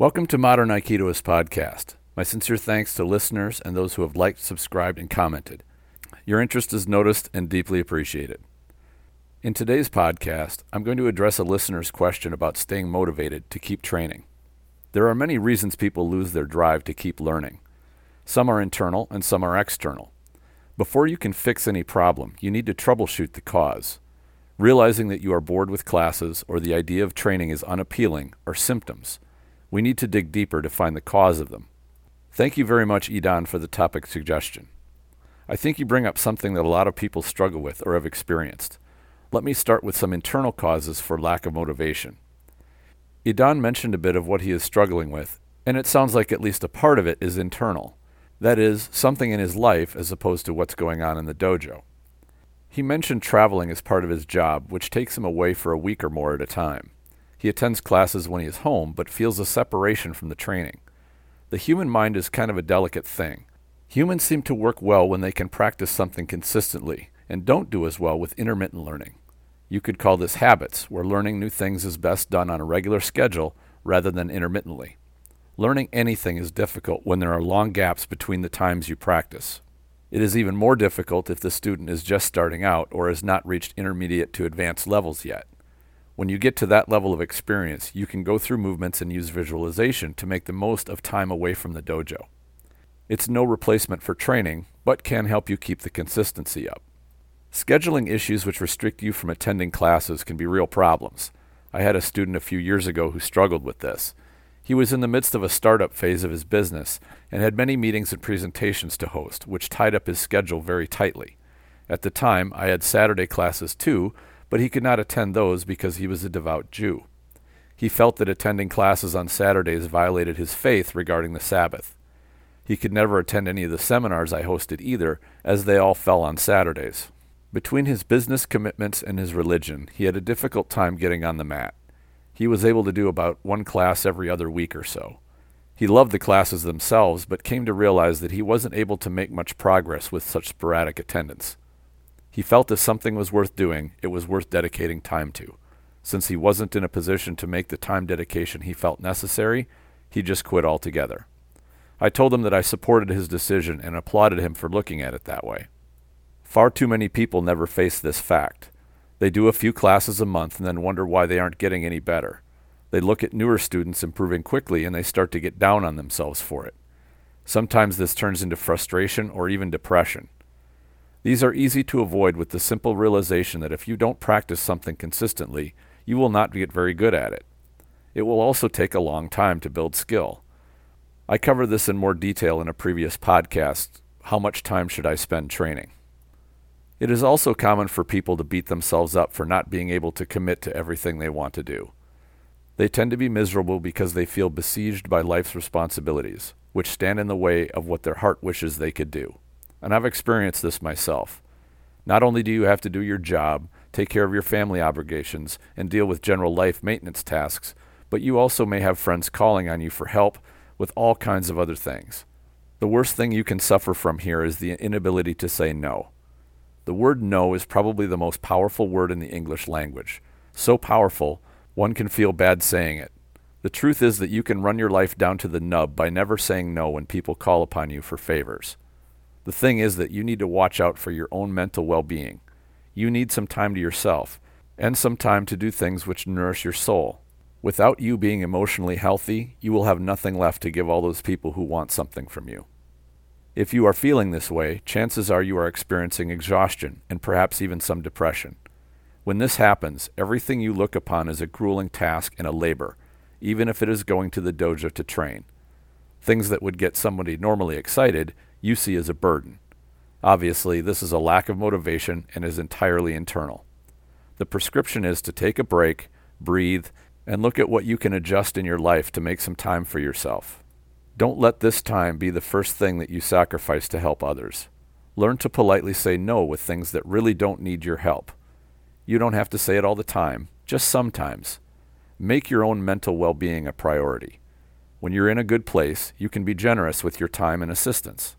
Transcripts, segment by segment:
Welcome to Modern Aikidoist Podcast. My sincere thanks to listeners and those who have liked, subscribed, and commented. Your interest is noticed and deeply appreciated. In today's podcast, I'm going to address a listener's question about staying motivated to keep training. There are many reasons people lose their drive to keep learning. Some are internal and some are external. Before you can fix any problem, you need to troubleshoot the cause. Realizing that you are bored with classes or the idea of training is unappealing are symptoms. We need to dig deeper to find the cause of them. Thank you very much, Idan, for the topic suggestion. I think you bring up something that a lot of people struggle with or have experienced. Let me start with some internal causes for lack of motivation. Idan mentioned a bit of what he is struggling with, and it sounds like at least a part of it is internal. That is, something in his life as opposed to what's going on in the dojo. He mentioned traveling as part of his job, which takes him away for a week or more at a time. He attends classes when he is home, but feels a separation from the training. The human mind is kind of a delicate thing. Humans seem to work well when they can practice something consistently, and don't do as well with intermittent learning. You could call this habits, where learning new things is best done on a regular schedule rather than intermittently. Learning anything is difficult when there are long gaps between the times you practice. It is even more difficult if the student is just starting out or has not reached intermediate to advanced levels yet. When you get to that level of experience, you can go through movements and use visualization to make the most of time away from the dojo. It's no replacement for training, but can help you keep the consistency up. Scheduling issues which restrict you from attending classes can be real problems. I had a student a few years ago who struggled with this. He was in the midst of a startup phase of his business and had many meetings and presentations to host, which tied up his schedule very tightly. At the time, I had Saturday classes too, but he could not attend those because he was a devout Jew. He felt that attending classes on Saturdays violated his faith regarding the Sabbath. He could never attend any of the seminars I hosted either, as they all fell on Saturdays. Between his business commitments and his religion, he had a difficult time getting on the mat. He was able to do about one class every other week or so. He loved the classes themselves, but came to realize that he wasn't able to make much progress with such sporadic attendance. He felt if something was worth doing, it was worth dedicating time to. Since he wasn't in a position to make the time dedication he felt necessary, he just quit altogether. I told him that I supported his decision and applauded him for looking at it that way. Far too many people never face this fact. They do a few classes a month and then wonder why they aren't getting any better. They look at newer students improving quickly and they start to get down on themselves for it. Sometimes this turns into frustration or even depression. These are easy to avoid with the simple realization that if you don't practice something consistently, you will not get very good at it. It will also take a long time to build skill. I cover this in more detail in a previous podcast. How much time should I spend training? It is also common for people to beat themselves up for not being able to commit to everything they want to do. They tend to be miserable because they feel besieged by life's responsibilities, which stand in the way of what their heart wishes they could do. And I've experienced this myself. Not only do you have to do your job, take care of your family obligations, and deal with general life maintenance tasks, but you also may have friends calling on you for help with all kinds of other things. The worst thing you can suffer from here is the inability to say no. The word no is probably the most powerful word in the English language. So powerful, one can feel bad saying it. The truth is that you can run your life down to the nub by never saying no when people call upon you for favors. The thing is that you need to watch out for your own mental well being. You need some time to yourself, and some time to do things which nourish your soul. Without you being emotionally healthy, you will have nothing left to give all those people who want something from you. If you are feeling this way, chances are you are experiencing exhaustion and perhaps even some depression. When this happens, everything you look upon is a grueling task and a labor, even if it is going to the dojo to train. Things that would get somebody normally excited, you see as a burden. Obviously, this is a lack of motivation and is entirely internal. The prescription is to take a break, breathe, and look at what you can adjust in your life to make some time for yourself. Don't let this time be the first thing that you sacrifice to help others. Learn to politely say no with things that really don't need your help. You don't have to say it all the time, just sometimes. Make your own mental well being a priority. When you're in a good place, you can be generous with your time and assistance.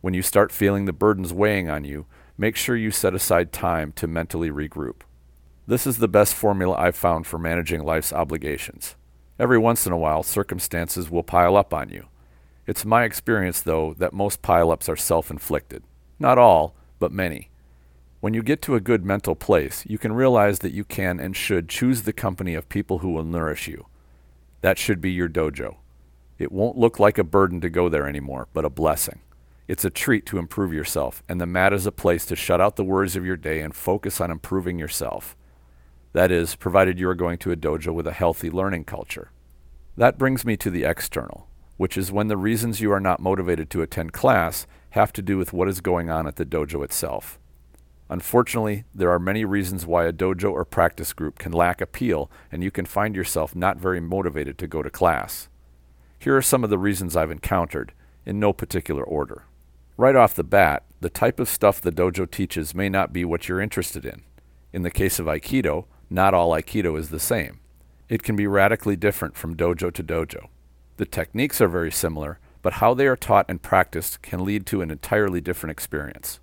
When you start feeling the burdens weighing on you, make sure you set aside time to mentally regroup. This is the best formula I've found for managing life's obligations. Every once in a while, circumstances will pile up on you. It's my experience, though, that most pile-ups are self-inflicted. Not all, but many. When you get to a good mental place, you can realize that you can and should choose the company of people who will nourish you. That should be your dojo. It won't look like a burden to go there anymore, but a blessing. It's a treat to improve yourself, and the mat is a place to shut out the worries of your day and focus on improving yourself. That is, provided you are going to a dojo with a healthy learning culture. That brings me to the external, which is when the reasons you are not motivated to attend class have to do with what is going on at the dojo itself. Unfortunately, there are many reasons why a dojo or practice group can lack appeal and you can find yourself not very motivated to go to class. Here are some of the reasons I've encountered, in no particular order. Right off the bat, the type of stuff the dojo teaches may not be what you're interested in. In the case of Aikido, not all Aikido is the same. It can be radically different from dojo to dojo. The techniques are very similar, but how they are taught and practiced can lead to an entirely different experience.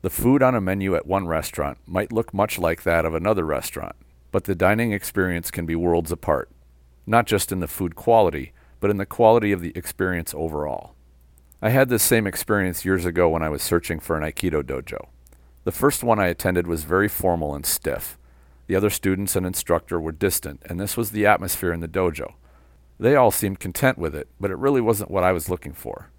The food on a menu at one restaurant might look much like that of another restaurant, but the dining experience can be worlds apart, not just in the food quality, but in the quality of the experience overall. I had this same experience years ago when I was searching for an Aikido dojo. The first one I attended was very formal and stiff. The other students and instructor were distant, and this was the atmosphere in the dojo. They all seemed content with it, but it really wasn't what I was looking for.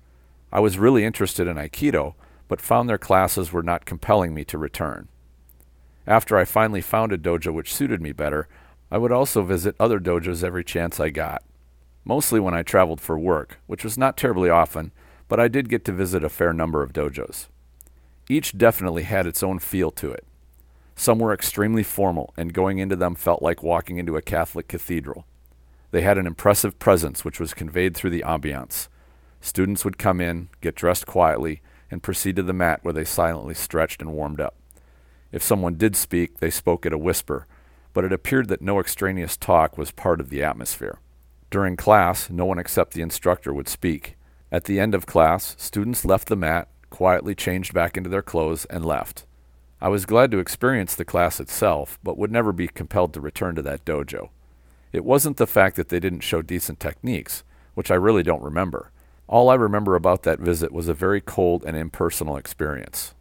I was really interested in Aikido, but found their classes were not compelling me to return. After I finally found a dojo which suited me better, I would also visit other dojos every chance I got. Mostly when I traveled for work, which was not terribly often, but I did get to visit a fair number of dojos. Each definitely had its own feel to it. Some were extremely formal, and going into them felt like walking into a Catholic cathedral. They had an impressive presence which was conveyed through the ambiance. Students would come in, get dressed quietly, and proceed to the mat where they silently stretched and warmed up. If someone did speak, they spoke at a whisper, but it appeared that no extraneous talk was part of the atmosphere. During class, no one except the instructor would speak. At the end of class, students left the mat, quietly changed back into their clothes, and left. I was glad to experience the class itself, but would never be compelled to return to that dojo. It wasn't the fact that they didn't show decent techniques, which I really don't remember. All I remember about that visit was a very cold and impersonal experience.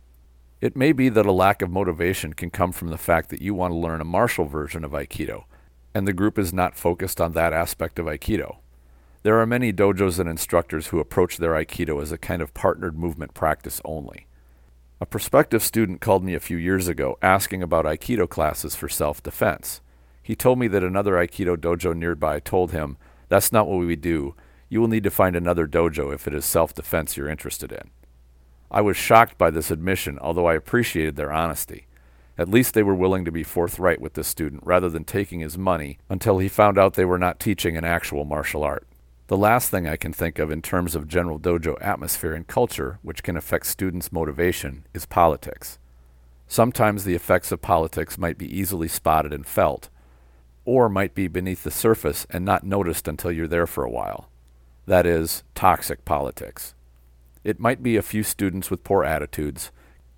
It may be that a lack of motivation can come from the fact that you want to learn a martial version of Aikido, and the group is not focused on that aspect of Aikido. There are many dojos and instructors who approach their Aikido as a kind of partnered movement practice only. A prospective student called me a few years ago asking about Aikido classes for self defense. He told me that another Aikido dojo nearby told him, That's not what we do. You will need to find another dojo if it is self defense you're interested in. I was shocked by this admission, although I appreciated their honesty. At least they were willing to be forthright with the student rather than taking his money until he found out they were not teaching an actual martial art. The last thing I can think of in terms of general dojo atmosphere and culture, which can affect students' motivation, is politics. Sometimes the effects of politics might be easily spotted and felt, or might be beneath the surface and not noticed until you're there for a while. That is, toxic politics. It might be a few students with poor attitudes,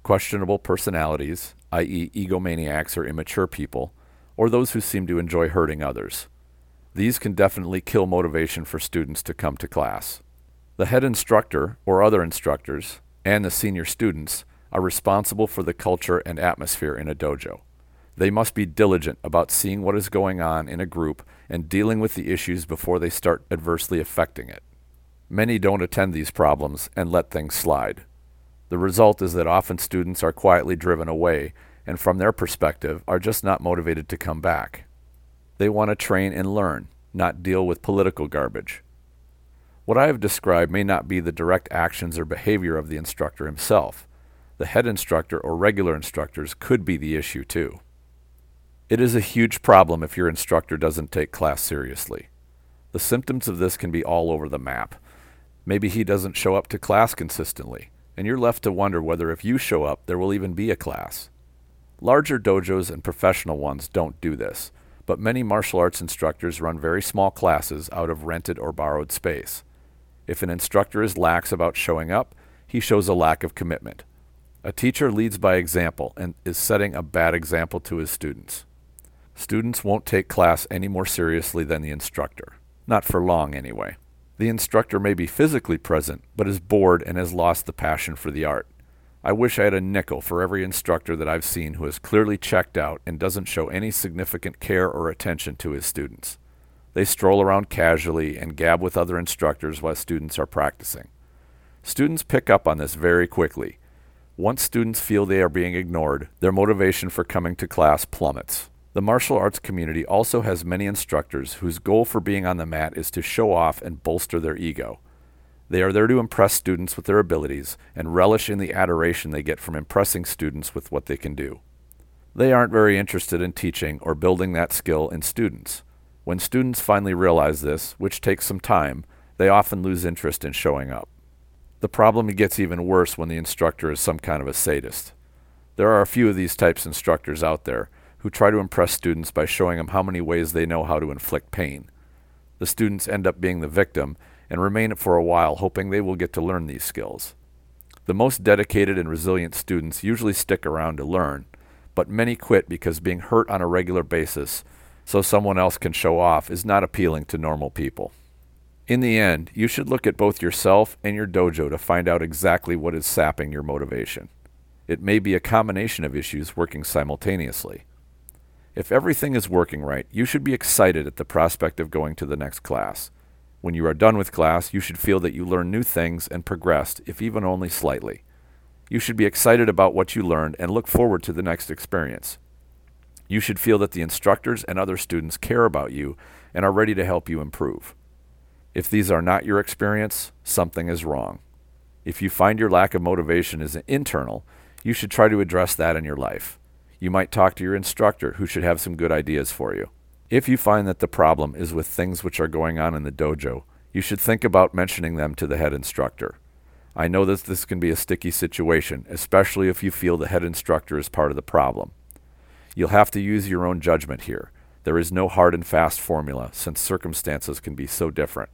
questionable personalities, i.e., egomaniacs or immature people, or those who seem to enjoy hurting others. These can definitely kill motivation for students to come to class. The head instructor or other instructors and the senior students are responsible for the culture and atmosphere in a dojo. They must be diligent about seeing what is going on in a group and dealing with the issues before they start adversely affecting it. Many don't attend these problems and let things slide. The result is that often students are quietly driven away and, from their perspective, are just not motivated to come back. They want to train and learn, not deal with political garbage. What I have described may not be the direct actions or behavior of the instructor himself. The head instructor or regular instructors could be the issue too. It is a huge problem if your instructor doesn't take class seriously. The symptoms of this can be all over the map. Maybe he doesn't show up to class consistently, and you're left to wonder whether if you show up, there will even be a class. Larger dojos and professional ones don't do this, but many martial arts instructors run very small classes out of rented or borrowed space. If an instructor is lax about showing up, he shows a lack of commitment. A teacher leads by example and is setting a bad example to his students. Students won't take class any more seriously than the instructor. Not for long, anyway. The instructor may be physically present, but is bored and has lost the passion for the art. I wish I had a nickel for every instructor that I've seen who is clearly checked out and doesn't show any significant care or attention to his students. They stroll around casually and gab with other instructors while students are practicing. Students pick up on this very quickly. Once students feel they are being ignored, their motivation for coming to class plummets. The martial arts community also has many instructors whose goal for being on the mat is to show off and bolster their ego. They are there to impress students with their abilities and relish in the adoration they get from impressing students with what they can do. They aren't very interested in teaching or building that skill in students. When students finally realize this, which takes some time, they often lose interest in showing up. The problem gets even worse when the instructor is some kind of a sadist. There are a few of these types instructors out there, who try to impress students by showing them how many ways they know how to inflict pain. The students end up being the victim and remain for a while hoping they will get to learn these skills. The most dedicated and resilient students usually stick around to learn, but many quit because being hurt on a regular basis so someone else can show off is not appealing to normal people. In the end, you should look at both yourself and your dojo to find out exactly what is sapping your motivation. It may be a combination of issues working simultaneously. If everything is working right, you should be excited at the prospect of going to the next class. When you are done with class, you should feel that you learned new things and progressed, if even only slightly. You should be excited about what you learned and look forward to the next experience. You should feel that the instructors and other students care about you and are ready to help you improve. If these are not your experience, something is wrong. If you find your lack of motivation is internal, you should try to address that in your life. You might talk to your instructor, who should have some good ideas for you. If you find that the problem is with things which are going on in the dojo, you should think about mentioning them to the head instructor. I know that this can be a sticky situation, especially if you feel the head instructor is part of the problem. You'll have to use your own judgment here. There is no hard and fast formula, since circumstances can be so different.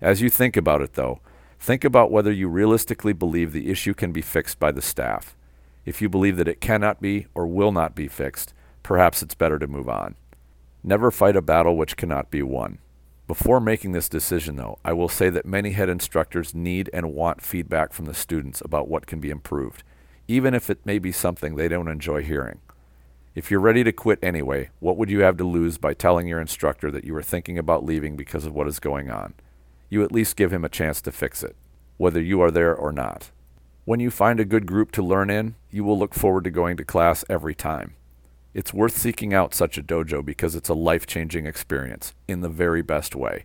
As you think about it, though, think about whether you realistically believe the issue can be fixed by the staff. If you believe that it cannot be or will not be fixed, perhaps it's better to move on. Never fight a battle which cannot be won. Before making this decision, though, I will say that many head instructors need and want feedback from the students about what can be improved, even if it may be something they don't enjoy hearing. If you're ready to quit anyway, what would you have to lose by telling your instructor that you are thinking about leaving because of what is going on? You at least give him a chance to fix it, whether you are there or not. When you find a good group to learn in, you will look forward to going to class every time. It's worth seeking out such a dojo because it's a life changing experience in the very best way.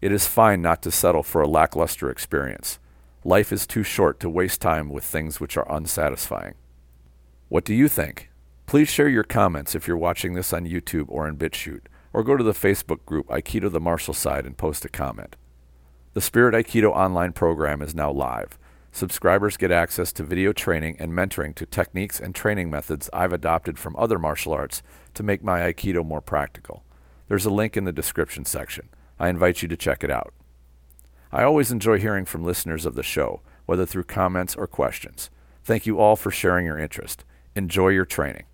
It is fine not to settle for a lackluster experience. Life is too short to waste time with things which are unsatisfying. What do you think? Please share your comments if you're watching this on YouTube or in BitChute, or go to the Facebook group Aikido the Martial Side and post a comment. The Spirit Aikido online program is now live. Subscribers get access to video training and mentoring to techniques and training methods I've adopted from other martial arts to make my Aikido more practical. There's a link in the description section. I invite you to check it out. I always enjoy hearing from listeners of the show, whether through comments or questions. Thank you all for sharing your interest. Enjoy your training.